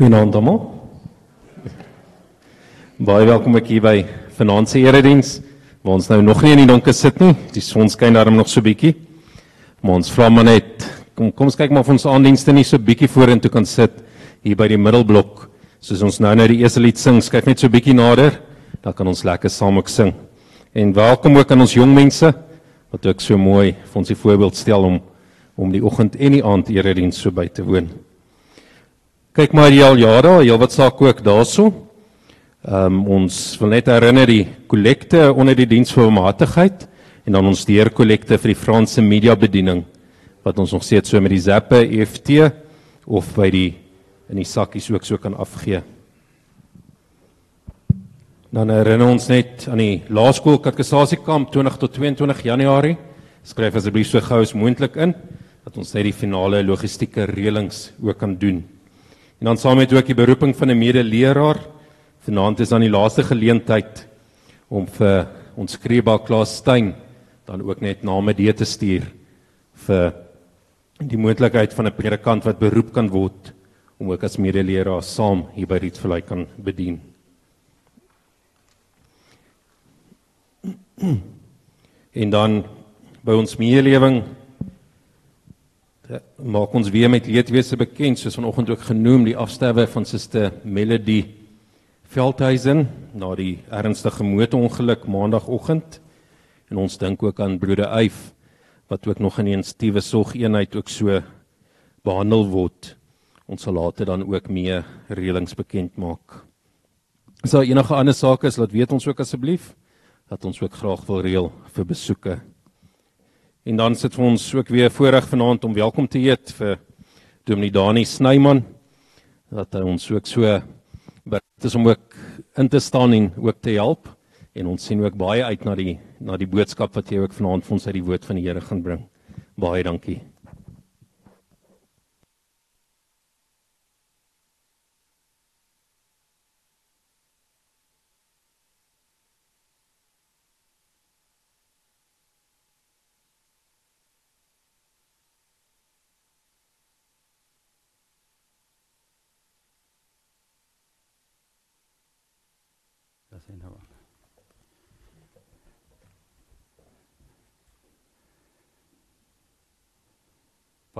Goeienaand almal. Baie welkom ek hier by se erediens. Waar ons nou nog nie in die donker sit nie. Die son skyn daarom nog so bietjie. Maar ons vra maar net kom kom ons kyk maar of ons aandienste nie so bietjie vorentoe kan sit hier by die middelblok. Soos ons nou nou die eerste lied sing, skuif net so bietjie nader. Dan kan ons lekker saam ook sing. En welkom ook aan ons jong mense wat ook so mooi vir ons die voorbeeld stel om om die oggend en die aand erediens so by te woon. Kyk maar hier al jare, jy wat saak ook daarso. Ehm um, ons wil net herinner die kollekte onder die diens vir matigheid en dan ons deur kollekte vir die Franse media bediening wat ons nog steeds so met die Zappe EFT of by die in die sakkies ook so kan afgee. Dan herinner ons net aan die Laerskool Katkesasiekamp 20 tot 22 Januarie. Skryf asseblief so gou as moontlik in dat ons net die finale logistieke reëlings ook kan doen. En dan saam met ook die beroeping van 'n medeleraar. Vanaand is dan die laaste geleentheid om vir ons skreeba Klaas Steyn dan ook net name die te stuur vir die moontlikheid van 'n predikant wat beroep kan word om ook as medeleraar saam hier by Rietvlei kan bedien. En dan by ons meelewing maak ons weer met leedwese bekend soos vanoggend ook genoem die afsterwe van Suster Melody Veldhuizen na die ernstige motorongeluk maandagooggend en ons dink ook aan broeder Eyf wat ook nog in 'n stiewe sorgeenheid ook so behandel word. Ons sal later dan ook meer reëlings bekend maak. As daar enige ander sake is, laat weet ons ook asseblief dat ons ook graag wil reël vir besoeke. En dan sit vir ons ook weer voorreg vanaand om welkom te heet vir Dominee Dani Snyman dat hy ons ook so bereid is om ook in te staan en ook te help en ons sien ook baie uit na die na die boodskap wat jy ook vanaand vir ons uit die woord van die Here gaan bring. Baie dankie. sien nou.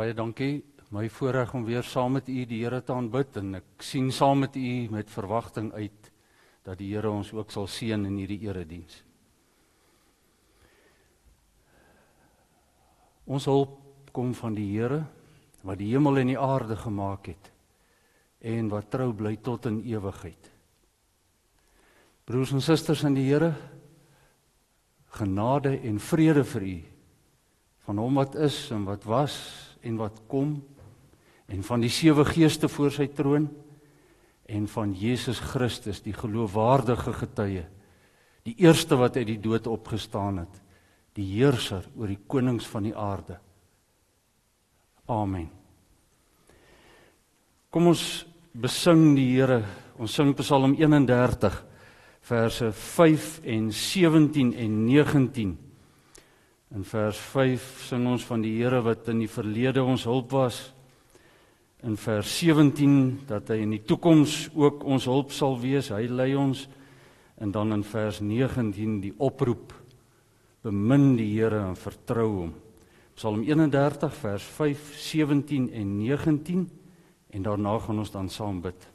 Baie dankie. My voorreg om weer saam met u die Here te aanbid en ek sien saam met u met verwagting uit dat die Here ons ook sal seën in hierdie erediens. Ons hulp kom van die Here wat die hemel en die aarde gemaak het en wat trou bly tot in ewigheid. Broers en susters in die Here, genade en vrede vir u van hom wat is en wat was en wat kom en van die sewe geeste voor sy troon en van Jesus Christus die geloofwaardige getuie die eerste wat uit die dood opgestaan het die heerser oor die konings van die aarde. Amen. Kom ons besing die Here. Ons sing Psalm 31 verse 5 en 17 en 19. In vers 5 sing ons van die Here wat in die verlede ons hulp was. In vers 17 dat hy in die toekoms ook ons hulp sal wees. Hy lei ons. En dan in vers 19 die oproep: Bemin die Here en vertrou hom. Psalm 31 vers 5, 17 en 19 en daarna gaan ons dan saam bid.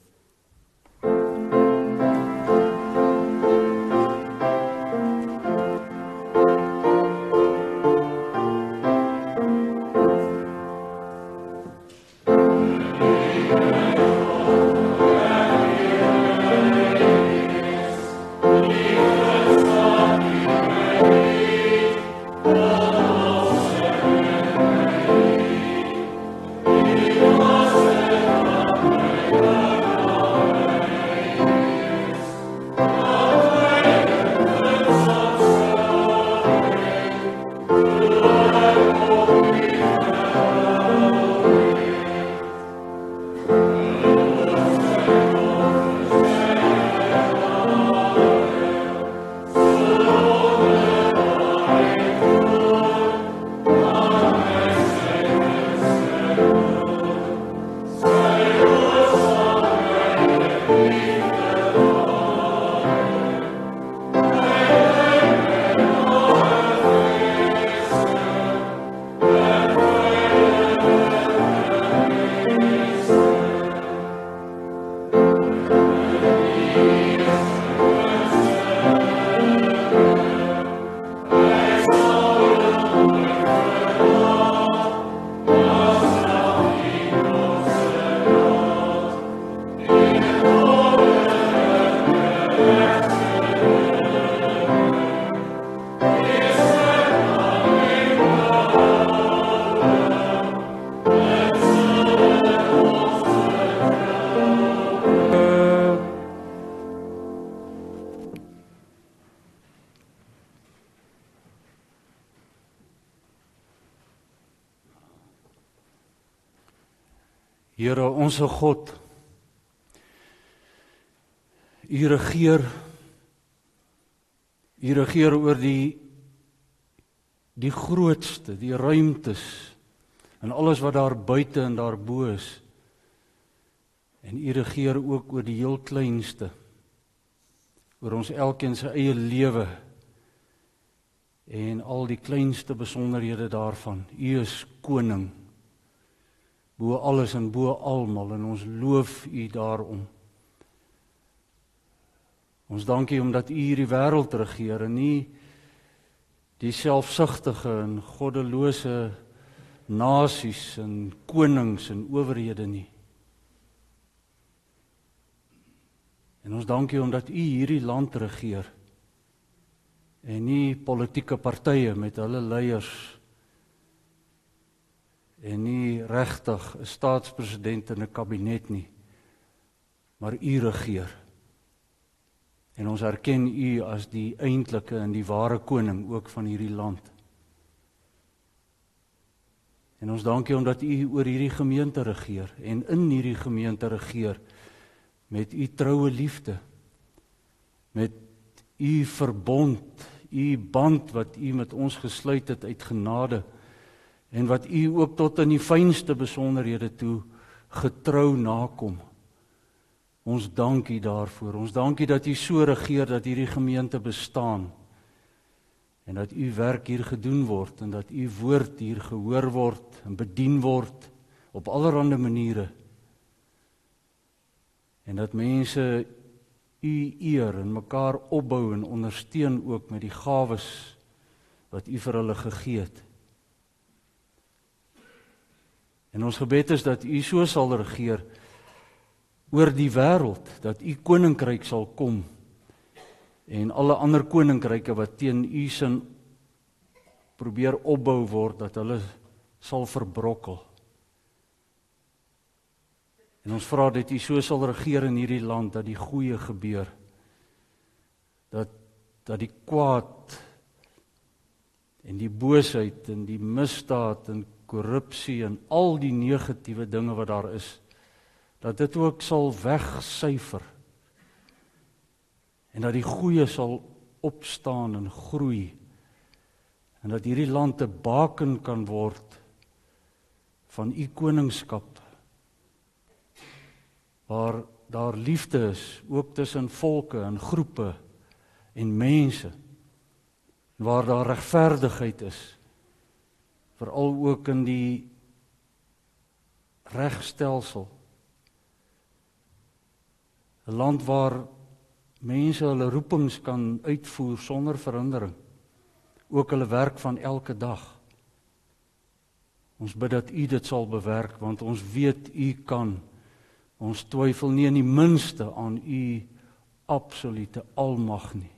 Here onsse God. U regeer U regeer oor die die grootste, die ruimtes en alles wat daar buite en daar bo is. En U regeer ook oor die heel kleinste oor ons elkeen se eie lewe en al die kleinste besonderhede daarvan. U is koning bo alles en bo almal en ons loof U daarom. Ons dankie omdat U hierdie wêreld regeer en nie die selfsugtige en goddelose nasies en konings en owerhede nie. En ons dankie omdat U hierdie land regeer en nie politieke partye met hulle leiers en nie regtig 'n staatspresident en 'n kabinet nie maar U regeer. En ons erken U as die eintlike en die ware koning ook van hierdie land. En ons dankie omdat U oor hierdie gemeente regeer en in hierdie gemeente regeer met U troue liefde. Met U verbond, U band wat U met ons gesluit het uit genade en wat U ook tot in die fynste besonderhede toe getrou nakom. Ons dankie daarvoor. Ons dankie dat U so regeer dat hierdie gemeente bestaan. En dat U werk hier gedoen word en dat U woord hier gehoor word en bedien word op allerlei maniere. En dat mense U eer en mekaar opbou en ondersteun ook met die gawes wat U vir hulle gegee het. En ons gebed is dat U so sal regeer oor die wêreld dat u koninkryk sal kom en alle ander koninkryke wat teen u sin probeer opbou word dat hulle sal verbrokkel. En ons vra dat u so sal regeer in hierdie land dat die goeie gebeur. Dat dat die kwaad en die boosheid en die misdaad en korrupsie en al die negatiewe dinge wat daar is dat dit ook sal wegsyfer en dat die goeie sal opstaan en groei en dat hierdie land 'n baken kan word van u koningskap waar daar liefde is ook tussen volke en groepe en mense waar daar regverdigheid is veral ook in die regstelsel 'n land waar mense hulle roepings kan uitvoer sonder verhindering. Ook hulle werk van elke dag. Ons bid dat U dit sal bewerk want ons weet U kan. Ons twyfel nie in die minste aan U absolute almag nie.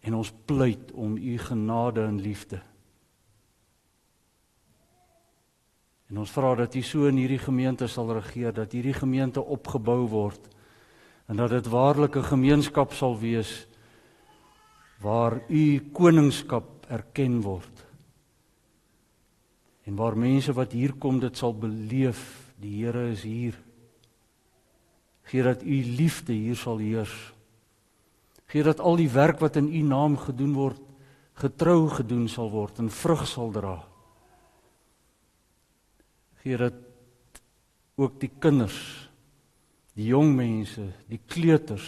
En ons pleit om U genade en liefde. En ons vra dat U so in hierdie gemeente sal regeer, dat hierdie gemeente opgebou word en dat dit waarlik 'n gemeenskap sal wees waar U koningskap erken word. En waar mense wat hier kom dit sal beleef, die Here is hier. Gee dat U liefde hier sal heers. Gee dat al die werk wat in U naam gedoen word, getrou gedoen sal word en vrug sal dra gee dat ook die kinders, die jong mense, die kleuters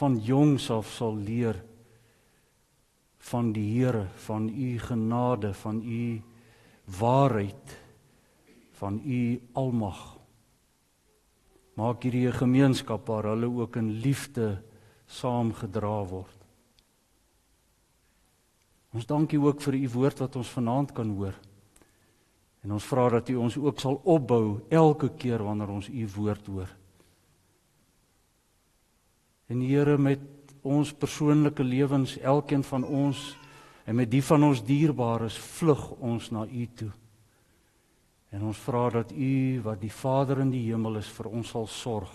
van jongs af sal leer van die Here, van u genade, van u waarheid, van u almag. Maak hierdie 'n gemeenskap waar hulle ook in liefde saamgedra word. Ons dankie ook vir u woord wat ons vanaand kan hoor. En ons vra dat U ons ook sal opbou elke keer wanneer ons U woord hoor. En Here met ons persoonlike lewens, elkeen van ons en met die van ons dierbares vlug ons na U toe. En ons vra dat U wat die Vader in die hemel is vir ons sal sorg.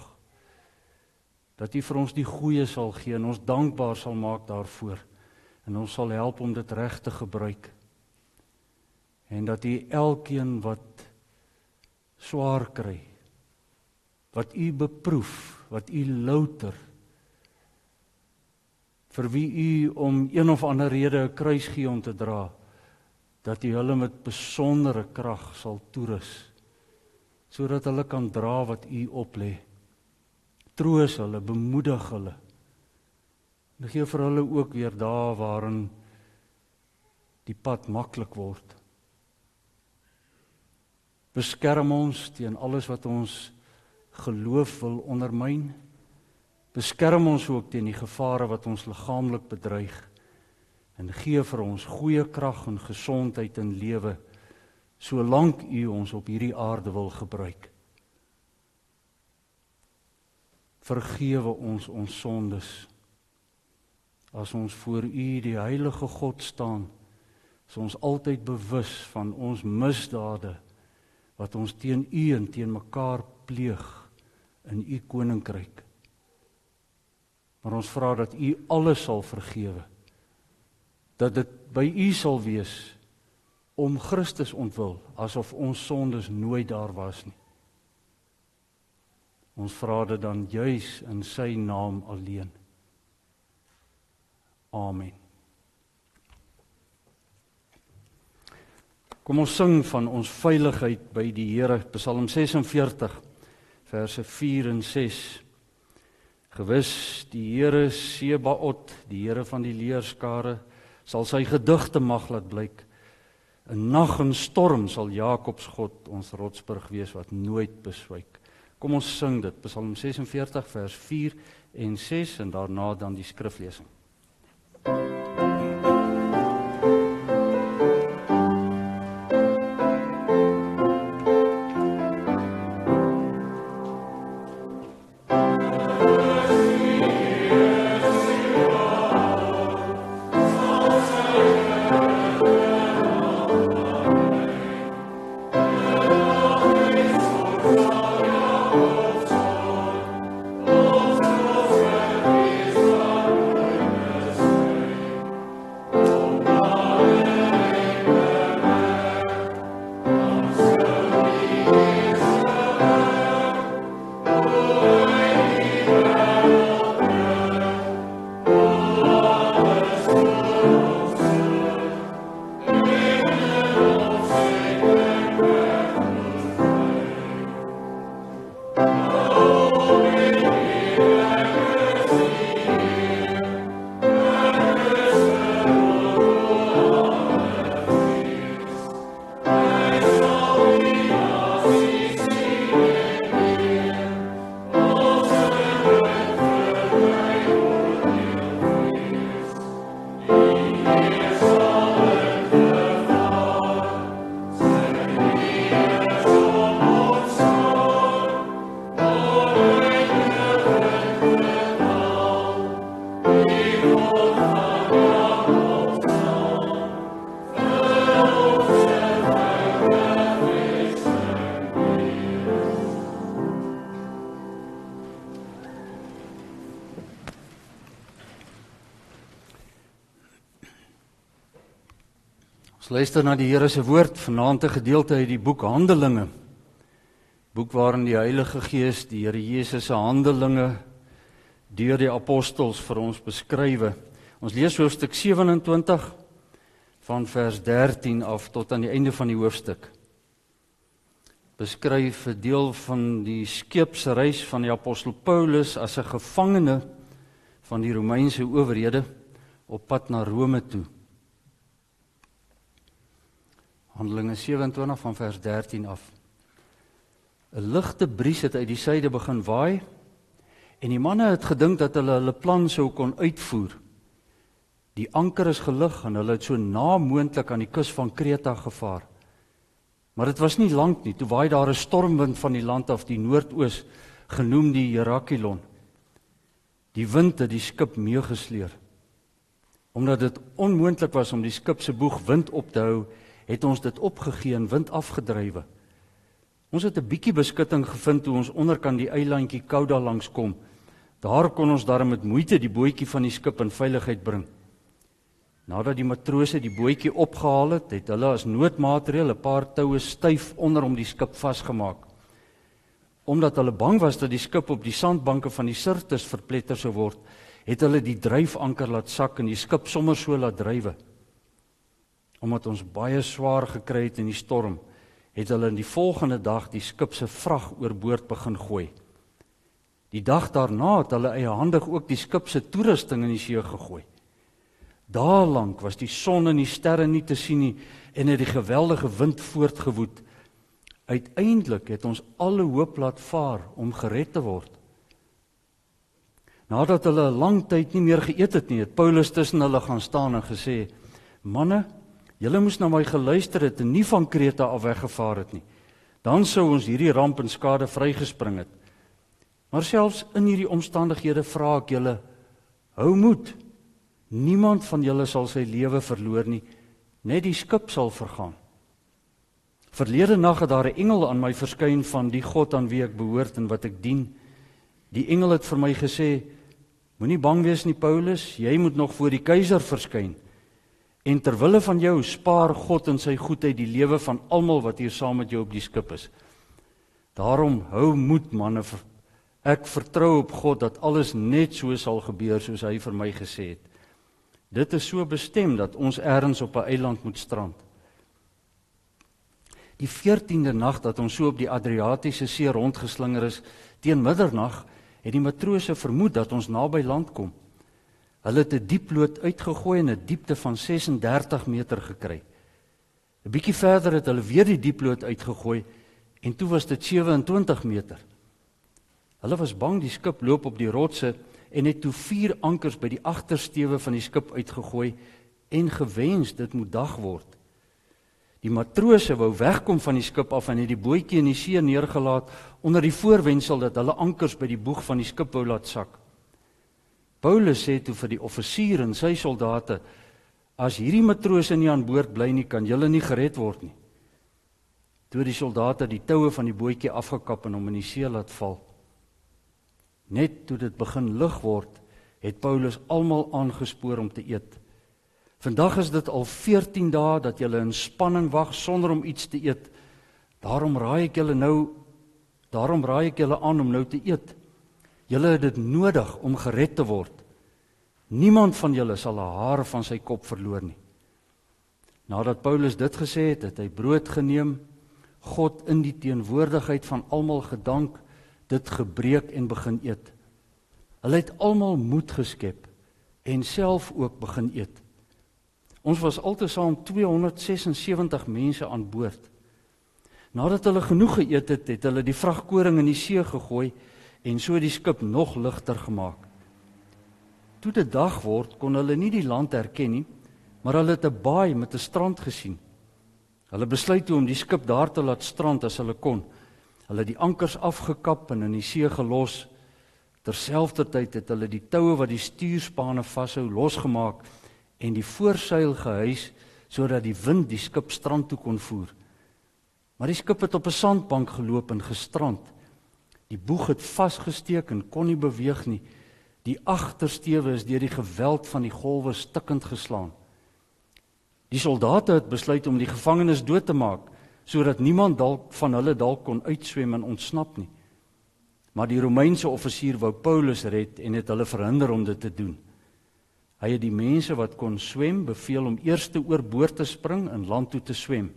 Dat U vir ons die goeie sal gee en ons dankbaar sal maak daarvoor. En ons sal help om dit reg te gebruik en dat U elkeen wat swaar kry. Wat u beproef, wat u louter vir wie u om een of ander rede 'n kruis gee om te dra dat u hulle met besondere krag sal toerus sodat hulle kan dra wat u oplê troos hulle bemoedig hulle en gee vir hulle ook weer dae waarin die pad maklik word beskerm ons teen alles wat ons geloof wil ondermyn. Beskerm ons ook teen die gevare wat ons liggaamlik bedreig. En gee vir ons goeie krag en gesondheid in lewe solank u ons op hierdie aarde wil gebruik. Vergewe ons ons sondes. As ons voor u die heilige God staan is ons altyd bewus van ons misdade wat ons teen u en teen mekaar pleeg in u koninkryk Maar ons vra dat U alles sal vergewe. Dat dit by U sal wees om Christus ontwil asof ons sondes nooit daar was nie. Ons vra dit dan juis in sy naam alleen. Amen. Kom ons sing van ons veiligheid by die Here Psalm 46 verse 4 en 6. Gewis die Here Sebaot, die Here van die leerskare, sal sy gedigte mag laat blyk. In nag en storm sal Jakob se God ons rotsburg wees wat nooit beswyk. Kom ons sing dit, Psalm 46 vers 4 en 6 en daarna dan die skriflesing. Luister na die Here se woord vanaand 'n gedeelte uit die boek Handelinge. Boek waarin die Heilige Gees die Here Jesus se handelinge deur die apostels vir ons beskrywe. Ons lees hoofstuk 27 van vers 13 af tot aan die einde van die hoofstuk. Beskryf 'n deel van die skeepsreis van die apostel Paulus as 'n gevangene van die Romeinse owerhede op pad na Rome toe. Handelinge 27 van vers 13 af. 'n Ligte bries het uit die suide begin waai en die manne het gedink dat hulle hulle plan sou kon uitvoer. Die anker is gelig en hulle het so na moontlik aan die kus van Kreta gevaar. Maar dit was nie lank nie toe waai daar 'n stormwind van die land af die noordoos genoem die Herakilon. Die wind het die skip meegesleer. Omdat dit onmoontlik was om die skip se boeg wind op te hou, het ons dit opgegee en wind afgedrywe. Ons het 'n bietjie beskutting gevind toe ons onderkant die eilandjie Kouda langs kom. Daar kon ons darm met moeite die bootjie van die skip in veiligheid bring. Nadat die matrose die bootjie opgehaal het, het hulle as noodmaatreël 'n paar toue styf onder om die skip vasgemaak. Omdat hulle bang was dat die skip op die sandbanke van die Sirtis verpletter sou word, het hulle die dryfanker laat sak en die skip sommer so laat drywe. Omdat ons baie swaar gekry het in die storm, het hulle in die volgende dag die skip se vrag oorboord begin gooi. Die dag daarna het hulle eiehandig ook die skip se toerusting in die see gegooi. Daarlank was die son en die sterre nie te sien nie en het die geweldige wind voortgewoed. Uiteindelik het ons alle hoop laat vaar om gered te word. Nadat hulle lang tyd nie meer geëet het nie, het Paulus tussen hulle gaan staan en gesê: "Manne, julle moes na my geluister het en nie van Krete af weggevaar het nie. Dan sou ons hierdie ramp en skade vrygespring het. Maar selfs in hierdie omstandighede vra ek julle: hou moed. Niemand van julle sal sy lewe verloor nie, net die skip sal vergaan." Verlede nag het daar 'n engel aan my verskyn van die God aan wie ek behoort en wat ek dien. Die engel het vir my gesê: Moenie bang wees nie Paulus, jy moet nog voor die keiser verskyn. En ter wille van jou spaar God in sy goedheid die lewe van almal wat hier saam met jou op die skip is. Daarom hou moed manne. Ek vertrou op God dat alles net so sal gebeur soos hy vir my gesê het. Dit is so bestem dat ons eers op 'n eiland moet strand. Die 14de nag dat ons so op die Adriatiese See rondgeslinger is, teen middernag het die matrose vermoed dat ons naby land kom. Hulle het 'n diep lood uitgegooi en 'n diepte van 36 meter gekry. 'n Bietjie verder het hulle weer die diep lood uitgegooi en toe was dit 27 meter. Hulle was bang die skip loop op die rotse en het toe vier ankers by die agtersteewe van die skip uitgegooi en gewens dit moet dag word. Die matrose wou wegkom van die skip af en het die bootjie in die see neergelaat onder die voorwendsel dat hulle ankers by die boeg van die skip wou laat sak. Paulus sê toe vir die offisier en sy soldate: "As hierdie matrose nie aan boord bly nie, kan julle nie gered word nie." Toe die soldate die toue van die bootjie afgekap en hom in die see laat val. Net toe dit begin lig word, het Paulus almal aangespoor om te eet. Vandag is dit al 14 dae dat julle in spanning wag sonder om iets te eet. Daarom raai ek julle nou daarom raai ek julle aan om nou te eet. Julle het dit nodig om gered te word. Niemand van julle sal 'n haar van sy kop verloor nie. Nadat Paulus dit gesê het, het hy brood geneem, God in die teenwoordigheid van almal gedank, dit gebreek en begin eet. Hulle het almal moed geskep en self ook begin eet. Ons was altesaam 276 mense aan boord. Nadat hulle genoeg geëet het, het hulle die vragkoring in die see gegooi en so die skip nog ligter gemaak. Toe dit dag word, kon hulle nie die land herken nie, maar hulle het 'n baai met 'n strand gesien. Hulle besluit toe om die skip daar te laat strand as hulle kon. Hulle het die ankers afgekap en in die see gelos. Terselfdertyd het hulle die toue wat die stuurspane vashou losgemaak en die voorseil gehuis sodat die wind die skip strand toe kon voer. Maar die skip het op 'n sandbank geloop en gestrand. Die boeg het vasgesteek en kon nie beweeg nie. Die agtersteewe is deur die geweld van die golwe stikkend geslaan. Die soldate het besluit om die gevangenes dood te maak sodat niemand dalk van hulle dalk kon uitswem en ontsnap nie. Maar die Romeinse offisier wou Paulus red en het hulle verhinder om dit te doen. Hy het die mense wat kon swem beveel om eers te oorboord te spring en land toe te swem.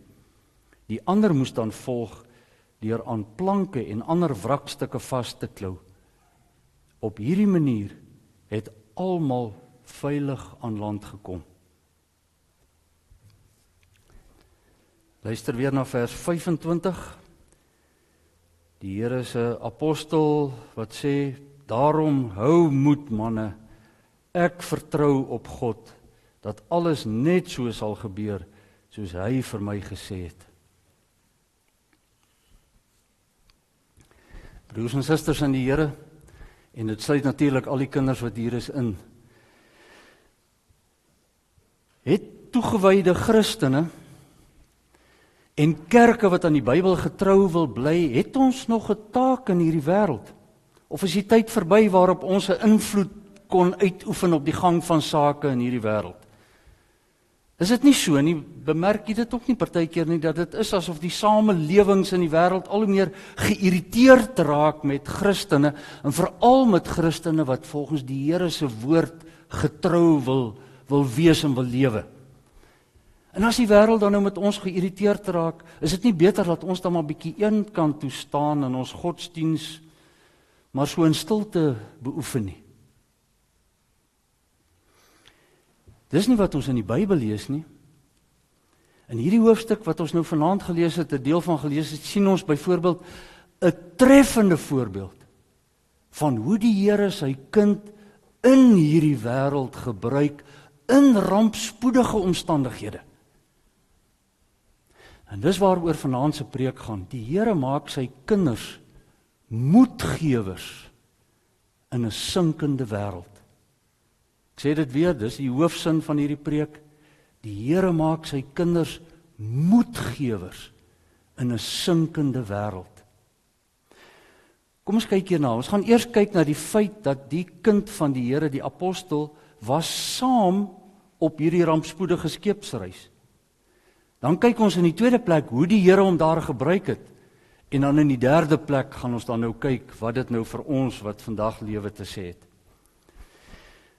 Die ander moes dan volg deur aan planke en ander wrakstukke vas te klou. Op hierdie manier het almal veilig aan land gekom. Luister weer na vers 25. Die Here se apostel wat sê: "Daarom hou moed manne, Ek vertrou op God dat alles net so sal gebeur soos hy vir my gesê het. Broers en susters in die Here en dit sluit natuurlik al die kinders wat hier is in. Het toegewyde Christene en kerke wat aan die Bybel getrou wil bly, het ons nog 'n taak in hierdie wêreld? Of is die tyd verby waarop ons 'n invloed kon uitoefen op die gang van sake in hierdie wêreld. Is dit nie so nie? Bemerk jy dit ook nie partykeer nie dat dit is asof die samelewings in die wêreld al hoe meer geïrriteerd raak met Christene en veral met Christene wat volgens die Here se woord getrou wil wil wees en wil lewe. En as die wêreld dan nou met ons geïrriteerd raak, is dit nie beter dat ons dan maar bietjie een kant toe staan en ons godsdiens maar so in stilte beoefen nie. Dis nie wat ons in die Bybel lees nie. In hierdie hoofstuk wat ons nou vanaand gelees het, 'n deel van gelees het, sien ons byvoorbeeld 'n treffende voorbeeld van hoe die Here sy kind in hierdie wêreld gebruik in rampspoedige omstandighede. En dis waaroor vanaand se preek gaan. Die Here maak sy kinders moedgewers in 'n sinkende wêreld. Ek sê dit weer, dis die hoofsin van hierdie preek. Die Here maak sy kinders moedgewers in 'n sinkende wêreld. Kom ons kyk hierna. Ons gaan eers kyk na die feit dat die kind van die Here, die apostel, was saam op hierdie rampspoedige skeepsreis. Dan kyk ons in die tweede plek hoe die Here hom daar gebruik het. En dan in die derde plek gaan ons dan nou kyk wat dit nou vir ons wat vandag lewe te sê het.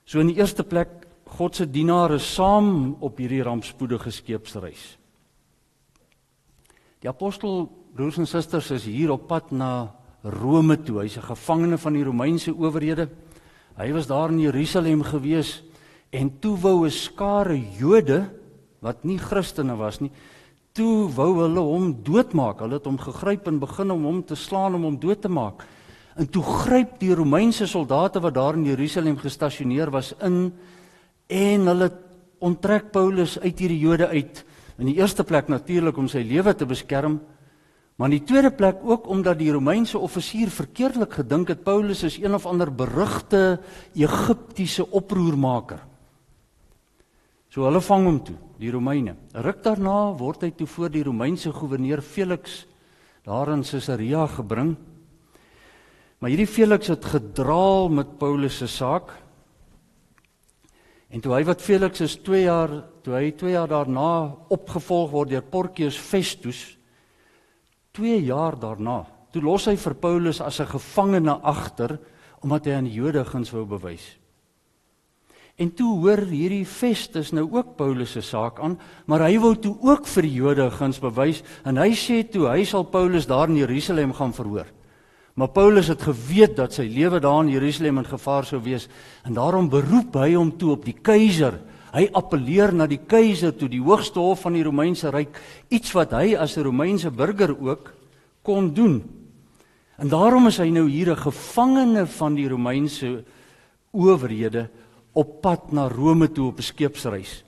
So in die eerste plek God se dienare saam op hierdie rampspoedige skeepsreis. Die apostel broers en susters is hier op pad na Rome toe. Hy's 'n gevangene van die Romeinse owerhede. Hy was daar in Jerusalem gewees en toe wou 'n skare Jode wat nie Christene was nie, toe wou hulle hom doodmaak. Hulle het hom gegryp en begin om hom te slaan om hom dood te maak. En toe gryp die Romeinse soldate wat daar in Jerusalem gestasioneer was in en hulle onttrek Paulus uit hierdie Jode uit. In die eerste plek natuurlik om sy lewe te beskerm, maar in die tweede plek ook omdat die Romeinse offisier verkeerdelik gedink het Paulus is een of ander berugte Egiptiese oproermaker. So hulle vang hom toe, die Romeine. Ruk daarna word hy toe voor die Romeinse goewerneur Felix daar in Caesarea gebring. Maar hierdie Felix het gedraal met Paulus se saak. En toe hy wat Felix is 2 jaar, toe hy 2 jaar daarna opgevolg word deur Porcius Festus 2 jaar daarna, toe los hy vir Paulus as 'n gevangene agter omdat hy aan die Jode guns wou bewys. En toe hoor hierdie Festus nou ook Paulus se saak aan, maar hy wou toe ook vir die Jode guns bewys en hy sê toe hy sal Paulus daar in Jerusalem gaan verhoor. Maar Paulus het geweet dat sy lewe daar in Jerusalem in gevaar sou wees en daarom beroep hy hom toe op die keiser. Hy appeleer na die keiser toe die hoogste hof van die Romeinse ryk, iets wat hy as 'n Romeinse burger ook kon doen. En daarom is hy nou hier 'n gevangene van die Romeinse owerhede op pad na Rome toe op 'n skeepsreis.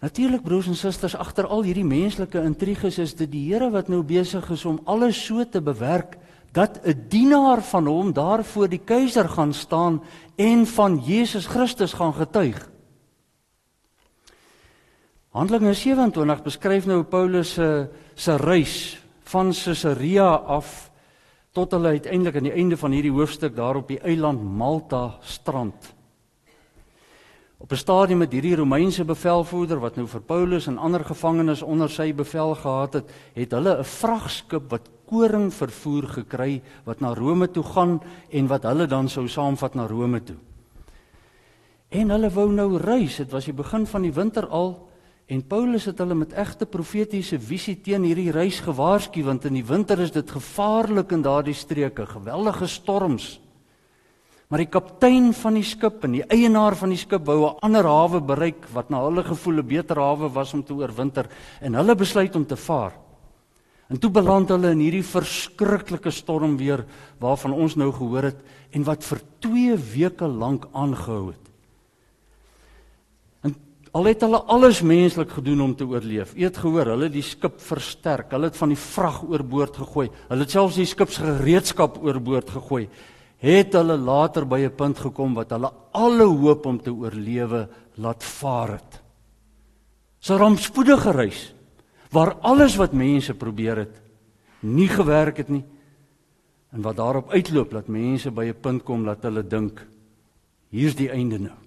Natuurlik broers en susters, agter al hierdie menslike intriges is dit die Here wat nou besig is om alles so te bewerk dat 'n dienaar van hom daar voor die keiser gaan staan en van Jesus Christus gaan getuig. Handelinge 27 beskryf nou Paulus se se reis van Caesarea af tot hulle uiteindelik aan die einde van hierdie hoofstuk daar op die eiland Malta strand. Op 'n stadium met hierdie Romeinse bevelvoerder wat nou vir Paulus en ander gevangenes onder sy bevel gehad het, het hulle 'n vragskip wat koring vervoer gekry wat na Rome toe gaan en wat hulle dan sou saamvat na Rome toe. En hulle wou nou reis, dit was die begin van die winter al en Paulus het hulle met egte profetiese visie teen hierdie reis gewaarsku want in die winter is dit gevaarlik in daardie streke, geweldige storms. Maar die kaptein van die skip en die eienaar van die skip wou 'n ander hawe bereik wat na hulle gevoel 'n beter hawe was om te oorwinter en hulle besluit om te vaar. En toe beland hulle in hierdie verskriklike storm weer waarvan ons nou gehoor het en wat vir 2 weke lank aangehou het. Al het hulle alles menslik gedoen om te oorleef. Eet gehoor, hulle het die skip versterk. Hulle het van die vrag oorboord gegooi. Hulle het selfs die skip se gereedskap oorboord gegooi. Het hulle later by 'n punt gekom wat hulle alle hoop om te oorlewe laat vaar het. 'n so rampspoedige reis waar alles wat mense probeer het nie gewerk het nie en wat daarop uitloop dat mense by 'n punt kom dat hulle dink hier's die einde nou.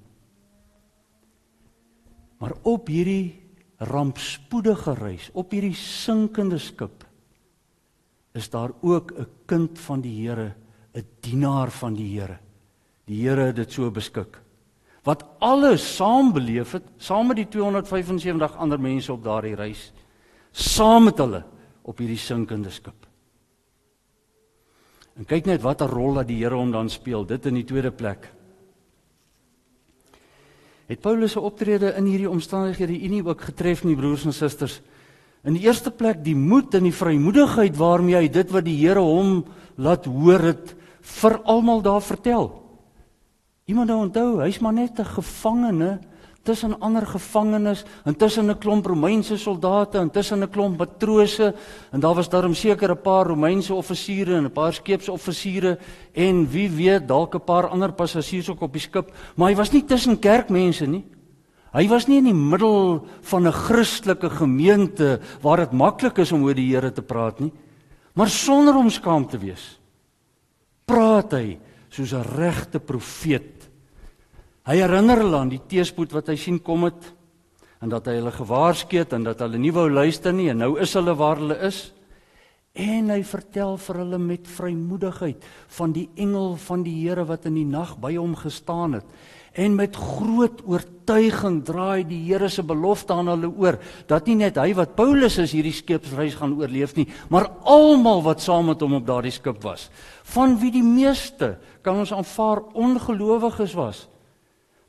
Maar op hierdie rampspoedige reis, op hierdie sinkende skip is daar ook 'n kind van die Here, 'n dienaar van die Here. Die Here het dit so beskik. Wat alles saam beleef het, saam met die 275 ander mense op daardie reis, saam met hulle op hierdie sinkende skip. En kyk net watter rol dat die Here hom dan speel, dit in die tweede plek. Het Paulus se optrede in hierdie omstandighede u nie ook getref nie broers en susters? In die eerste plek die moed en die vrymoedigheid waarmee hy dit wat die Here hom laat hoor het vir almal daar vertel. Iemand nou onthou, hy's maar net 'n gevangene tussen ander gevangenes en tussen 'n klomp Romeinse soldate en tussen 'n klomp matrose en daar was daarom seker 'n paar Romeinse offisiere en 'n paar skeepsoffisiere en wie weet dalk 'n paar ander passasiers ook op die skip, maar hy was nie tussen kerkmense nie. Hy was nie in die middel van 'n Christelike gemeente waar dit maklik is om oor die Here te praat nie, maar sonder om skaam te wees. Praat hy soos 'n regte profeet. Hy herinner hulle aan die teëspoed wat hy sien kom het en dat hy hulle gewaarsku het en dat hulle nie wou luister nie en nou is hulle waar hulle is. En hy vertel vir hulle met vrymoedigheid van die engel van die Here wat in die nag by hom gestaan het En met groot oortuiging draai die Here se belofte aan hulle oor dat nie net hy wat Paulus is hierdie skipsreis gaan oorleef nie, maar almal wat saam met hom op daardie skip was. Van wie die meeste kan ons aanvaar ongelowiges was.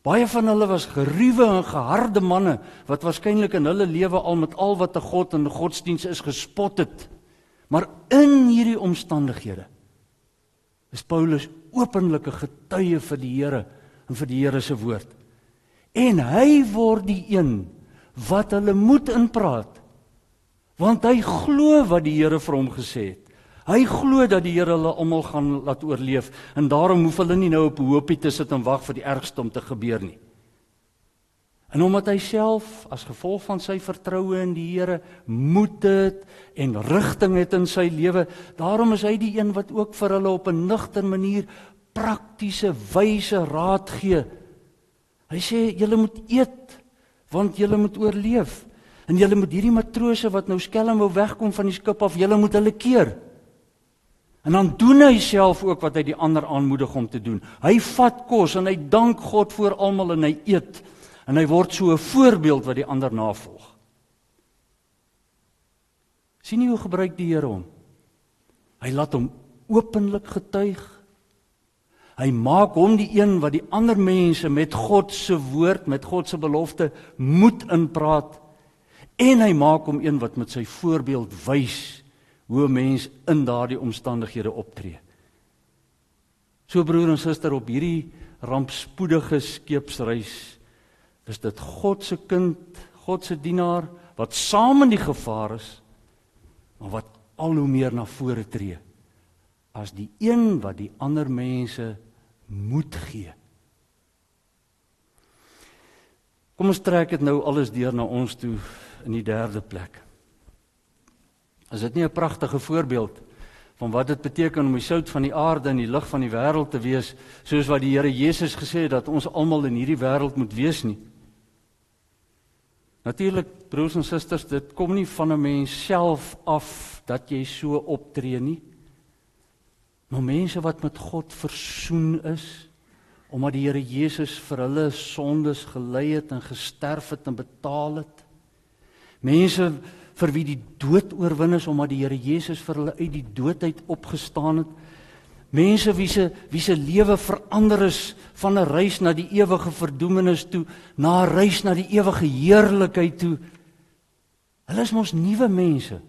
Baie van hulle was geruwe en geharde manne wat waarskynlik in hulle lewe al met al wat 'n God en godsdiens is gespot het. Maar in hierdie omstandighede is Paulus openlike getuie vir die Here en vir die Here se woord. En hy word die een wat hulle moet inpraat. Want hy glo wat die Here vir hom gesê het. Hy glo dat die Here hulle almal gaan laat oorleef en daarom hoef hulle nie nou op hoopie te sit en wag vir die ergste om te gebeur nie. En omdat hy self as gevolg van sy vertroue in die Here moed het en rigting het in sy lewe, daarom is hy die een wat ook vir hulle op 'n nugter manier praktiese wyse raad gee. Hy sê julle moet eet want julle moet oorleef. En julle moet hierdie matrose wat nou skelm wou wegkom van die skip af, julle moet hulle keer. En dan doen hy self ook wat hy die ander aanmoedig om te doen. Hy vat kos en hy dank God vir almal en hy eet. En hy word so 'n voorbeeld wat die ander navolg. sien jy hoe gebruik die Here hom? Hy laat hom openlik getuig Hy maak hom die een wat die ander mense met God se woord, met God se belofte moet inpraat. En hy maak hom een wat met sy voorbeeld wys hoe 'n mens in daardie omstandighede optree. So broer en suster op hierdie rampspoedige skeepsreis is dit God se kind, God se dienaar wat saam in die gevaar is, maar wat al hoe meer na vore tree as die een wat die ander mense moed gee. Kom ons trek dit nou alles deur na ons toe in die derde plek. Is dit nie 'n pragtige voorbeeld van wat dit beteken om die sout van die aarde en die lig van die wêreld te wees, soos wat die Here Jesus gesê het dat ons almal in hierdie wêreld moet wees nie? Natuurlik, broers en susters, dit kom nie van 'n mens self af dat jy so optree nie. Maar mense wat met God versoen is omdat die Here Jesus vir hulle sondes gelei het en gesterf het en betaal het. Mense vir wie die dood oorwin is omdat die Here Jesus vir hulle uit die dood uit opgestaan het. Mense wie se wie se lewe verander is van 'n reis na die ewige verdoemenis toe na 'n reis na die ewige heerlikheid toe. Hulle is mos nuwe mense.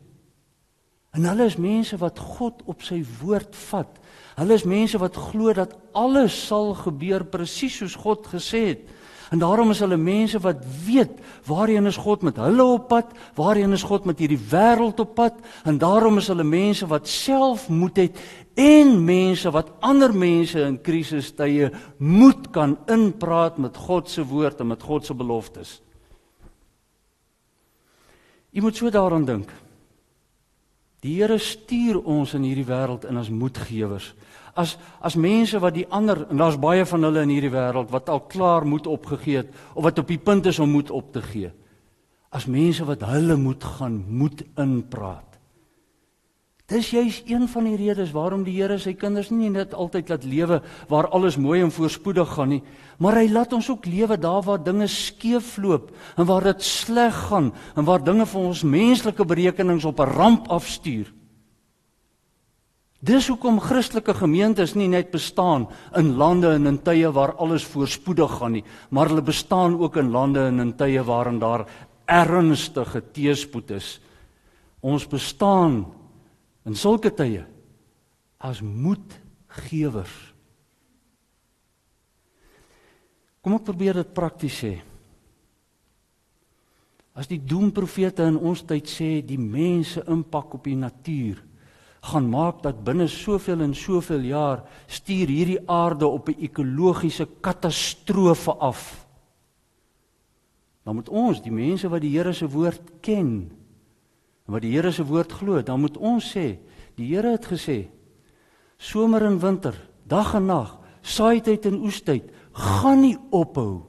En hulle is mense wat God op sy woord vat. Hulle is mense wat glo dat alles sal gebeur presies soos God gesê het. En daarom is hulle mense wat weet waarheen is God met hulle op pad, waarheen is God met hierdie wêreld op pad, en daarom is hulle mense wat self moed het en mense wat ander mense in krisistye moed kan inpraat met God se woord en met God se beloftes. Jy moet so daaraan dink. Die Here stuur ons in hierdie wêreld in as moedgewers. As as mense wat die ander en daar's baie van hulle in hierdie wêreld wat al klaar moed opgegee het of wat op die punt is om moed op te gee. As mense wat hulle moet gaan moed inpraat. Dis juis een van die redes waarom die Here sy kinders nie net altyd laat lewe waar alles mooi en voorspoedig gaan nie, maar hy laat ons ook lewe daar waar dinge skeefloop en waar dit sleg gaan en waar dinge vir ons menslike berekenings op 'n ramp afstuur. Dis hoekom Christelike gemeentes nie net bestaan in lande en in tye waar alles voorspoedig gaan nie, maar hulle bestaan ook in lande en in tye waarin daar ernstige teëspoed is. Ons bestaan in sulke tye as moedgewers. Kom ek probeer dit prakties sê. As die doemprofete in ons tyd sê die mense impak op die natuur gaan maak dat binne soveel en soveel jaar stuur hierdie aarde op 'n ekologiese katastrofe af. Dan moet ons, die mense wat die Here se woord ken, en wat die Here se woord glo, dan moet ons sê, die Here het gesê, somer en winter, dag en nag, saaityd en oestyd gaan nie ophou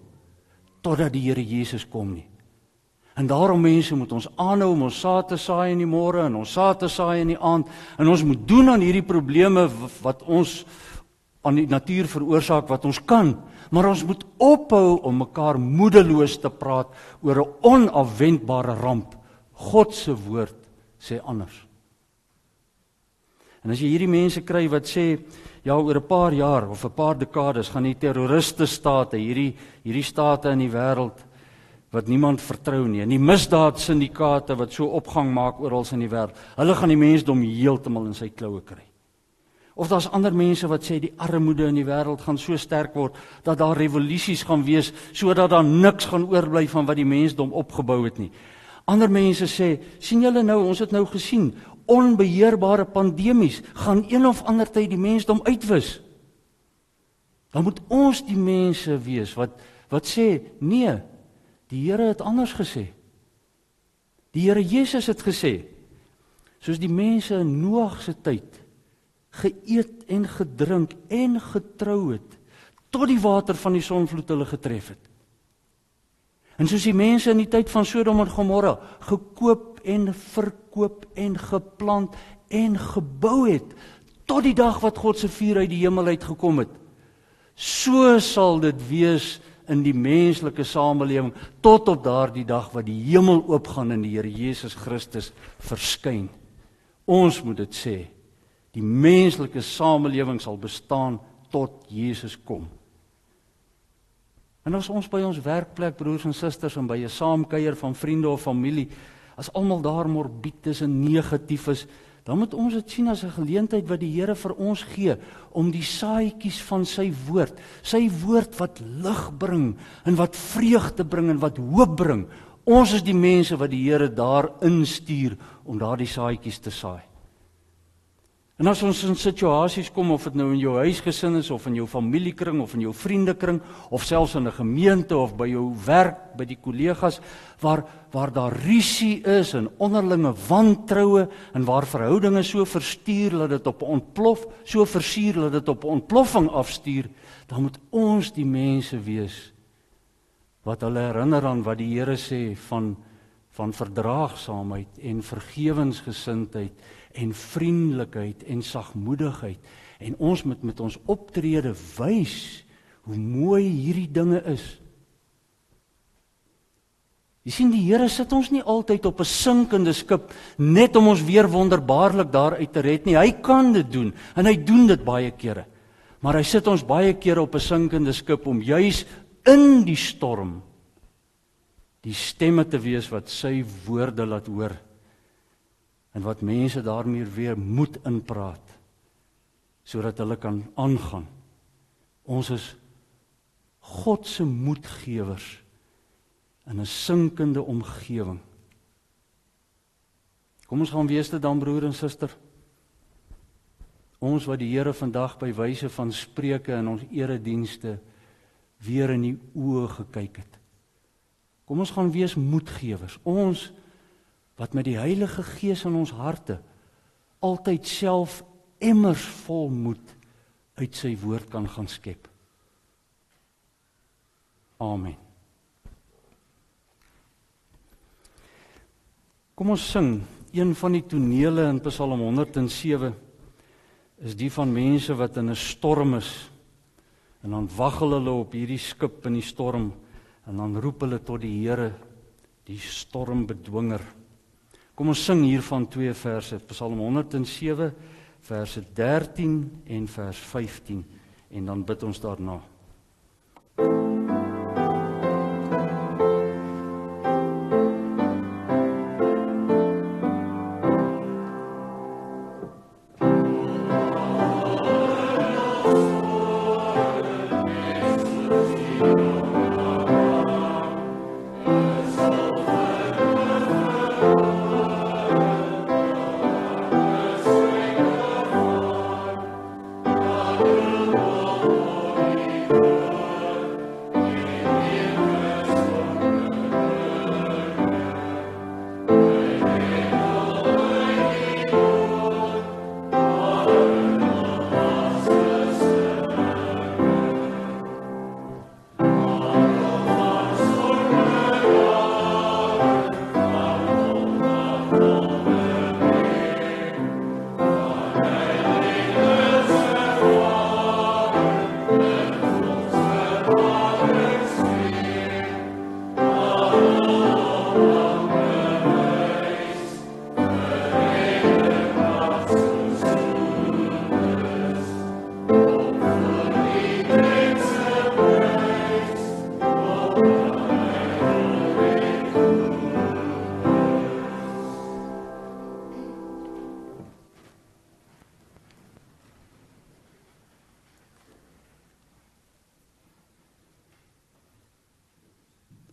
totdat die Here Jesus kom nie. En daarom mense moet ons aanhou om ons saad te saai in die môre en ons saad te saai in die aand. En ons moet doen aan hierdie probleme wat ons aan die natuur veroorsaak wat ons kan, maar ons moet ophou om mekaar moedeloos te praat oor 'n onafwendbare ramp God se woord sê anders. En as jy hierdie mense kry wat sê ja oor 'n paar jaar of 'n paar dekades gaan die terroriste state hierdie hierdie state in die wêreld wat niemand vertrou nie en die misdaadsyndikaate wat so opgang maak oral in die wêreld. Hulle gaan die mensdom heeltemal in sy kloue kry. Of daar's ander mense wat sê die armoede in die wêreld gaan so sterk word dat daar revolusies gaan wees sodat daar niks gaan oorbly van wat die mensdom opgebou het nie. Ander mense sê, sien julle nou, ons het nou gesien, onbeheerbare pandemies gaan een of ander tyd die mensdom uitwis. Dan moet ons die mense wees wat wat sê, nee, die Here het anders gesê. Die Here Jesus het gesê, soos die mense in Noag se tyd geëet en gedrink en getrou het tot die water van die sonvloed hulle getref het. En soos die mense in die tyd van Sodom en Gomorra gekoop en verkoop en geplant en gebou het tot die dag wat God se vuur uit die hemel uitgekom het. So sal dit wees in die menslike samelewing tot op daardie dag wat die hemel oopgaan en die Here Jesus Christus verskyn. Ons moet dit sê. Die menslike samelewing sal bestaan tot Jesus kom. En as ons by ons werkplek broers en susters en by 'n saamkuier van vriende of familie as almal daar morbied is en negatief is, dan moet ons dit sien as 'n geleentheid wat die Here vir ons gee om die saadjies van sy woord, sy woord wat lig bring en wat vreugde bring en wat hoop bring. Ons is die mense wat die Here daar instuur om daardie saadjies te saai. En as ons in situasies kom of dit nou in jou huisgesin is of in jou familiekring of in jou vriendekring of selfs in 'n gemeente of by jou werk by die kollegas waar waar daar rusie is en onderlinge wantroue en waar verhoudinge so verstuur dat dit op ontplof, so versuur dat dit op ontploffing afstuur, dan moet ons die mense wees wat hulle herinner aan wat die Here sê van van verdraagsaamheid en vergewensgesindheid en vriendelikheid en sagmoedigheid en ons moet met ons optrede wys hoe mooi hierdie dinge is. Jy sien die Here sit ons nie altyd op 'n sinkende skip net om ons weer wonderbaarlik daar uit te red nie. Hy kan dit doen en hy doen dit baie kere. Maar hy sit ons baie kere op 'n sinkende skip om juis in die storm die stemme te wees wat sy woorde laat hoor en wat mense daarmee weer moed inpraat sodat hulle kan aangaan. Ons is God se moedgewers in 'n sinkende omgewing. Kom ons gaan wees dit dan broer en suster. Ons wat die Here vandag by wyse van spreuke in ons eredienste weer in die oë gekyk het. Kom ons gaan wees moedgewers. Ons wat met die Heilige Gees in ons harte altyd self emmers vol moed uit sy woord kan gaan skep. Amen. Kom ons sing een van die tonele in Psalm 107 is die van mense wat in 'n storm is en dan wag hulle op hierdie skip in die storm en dan roep hulle tot die Here die stormbedwinger. Kom ons sing hiervan twee verse, Psalm 107 verse 13 en vers 15 en dan bid ons daarna.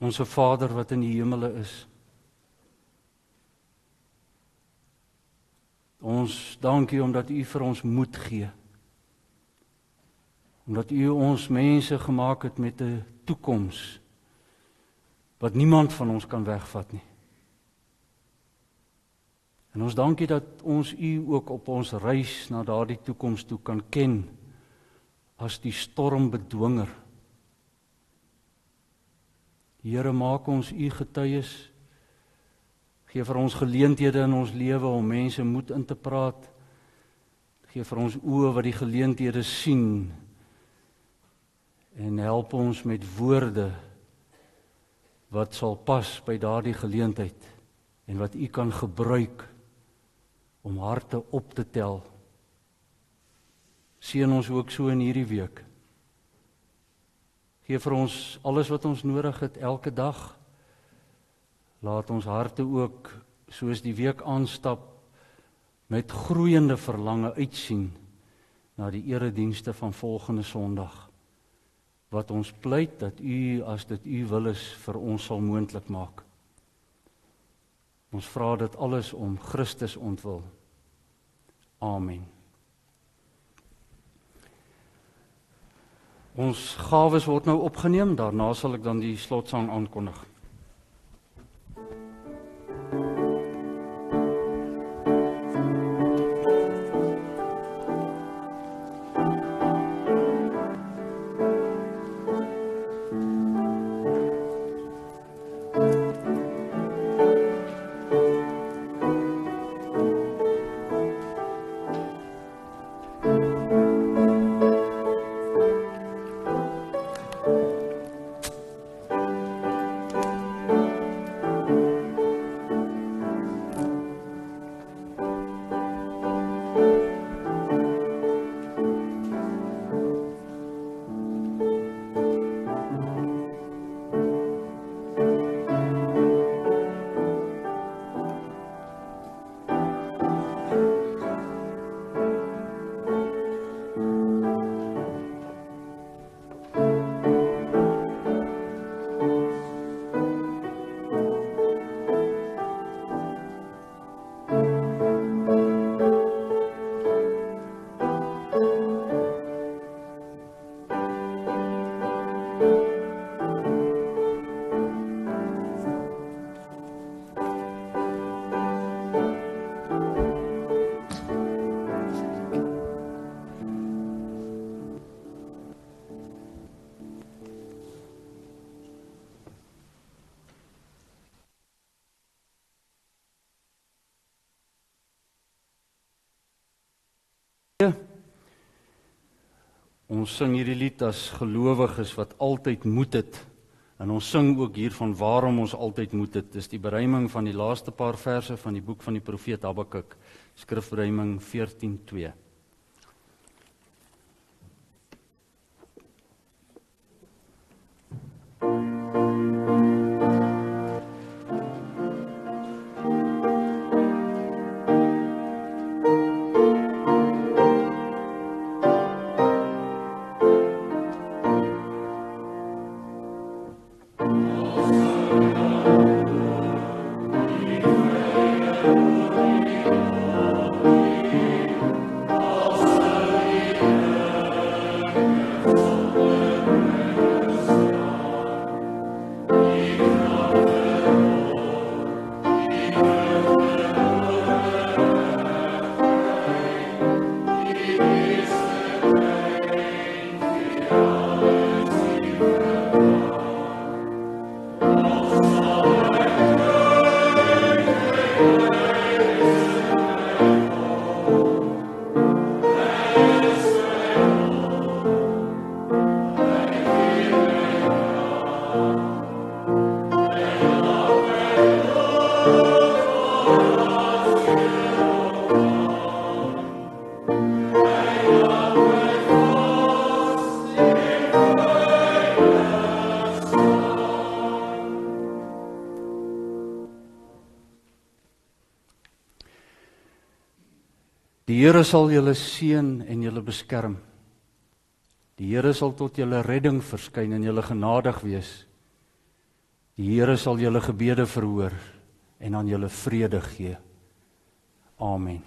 Onse Vader wat in die hemele is. Ons dankie omdat U vir ons moed gee. Omdat U ons mense gemaak het met 'n toekoms wat niemand van ons kan wegvat nie. En ons dankie dat ons U ook op ons reis na daardie toekoms toe kan ken as die stormbedwinger Here maak ons u getuies. Gee vir ons geleenthede in ons lewe om mense moed in te praat. Gee vir ons oë wat die geleenthede sien. En help ons met woorde wat sal pas by daardie geleentheid en wat u kan gebruik om harte op te tel. Seën ons ook so in hierdie week. Gee vir ons alles wat ons nodig het elke dag. Laat ons harte ook soos die week aanstap met groeiende verlange uitsien na die eredienste van volgende Sondag. Wat ons pleit dat U as dit U wil is vir ons sal moontlik maak. Ons vra dit alles om Christus ontwil. Amen. Ons gawes word nou opgeneem, daarna sal ek dan die slotsang aankondig. Ons sing hierdie lied as gelowiges wat altyd moed het. En ons sing ook hier van waarom ons altyd moed het. Dis die beruiming van die laaste paar verse van die boek van die profeet Habakuk, skrifberuiming 14:2. Here sal julle seën en julle beskerm. Die Here sal tot julle redding verskyn en julle genadig wees. Die Here sal julle gebede verhoor en aan julle vrede gee. Amen.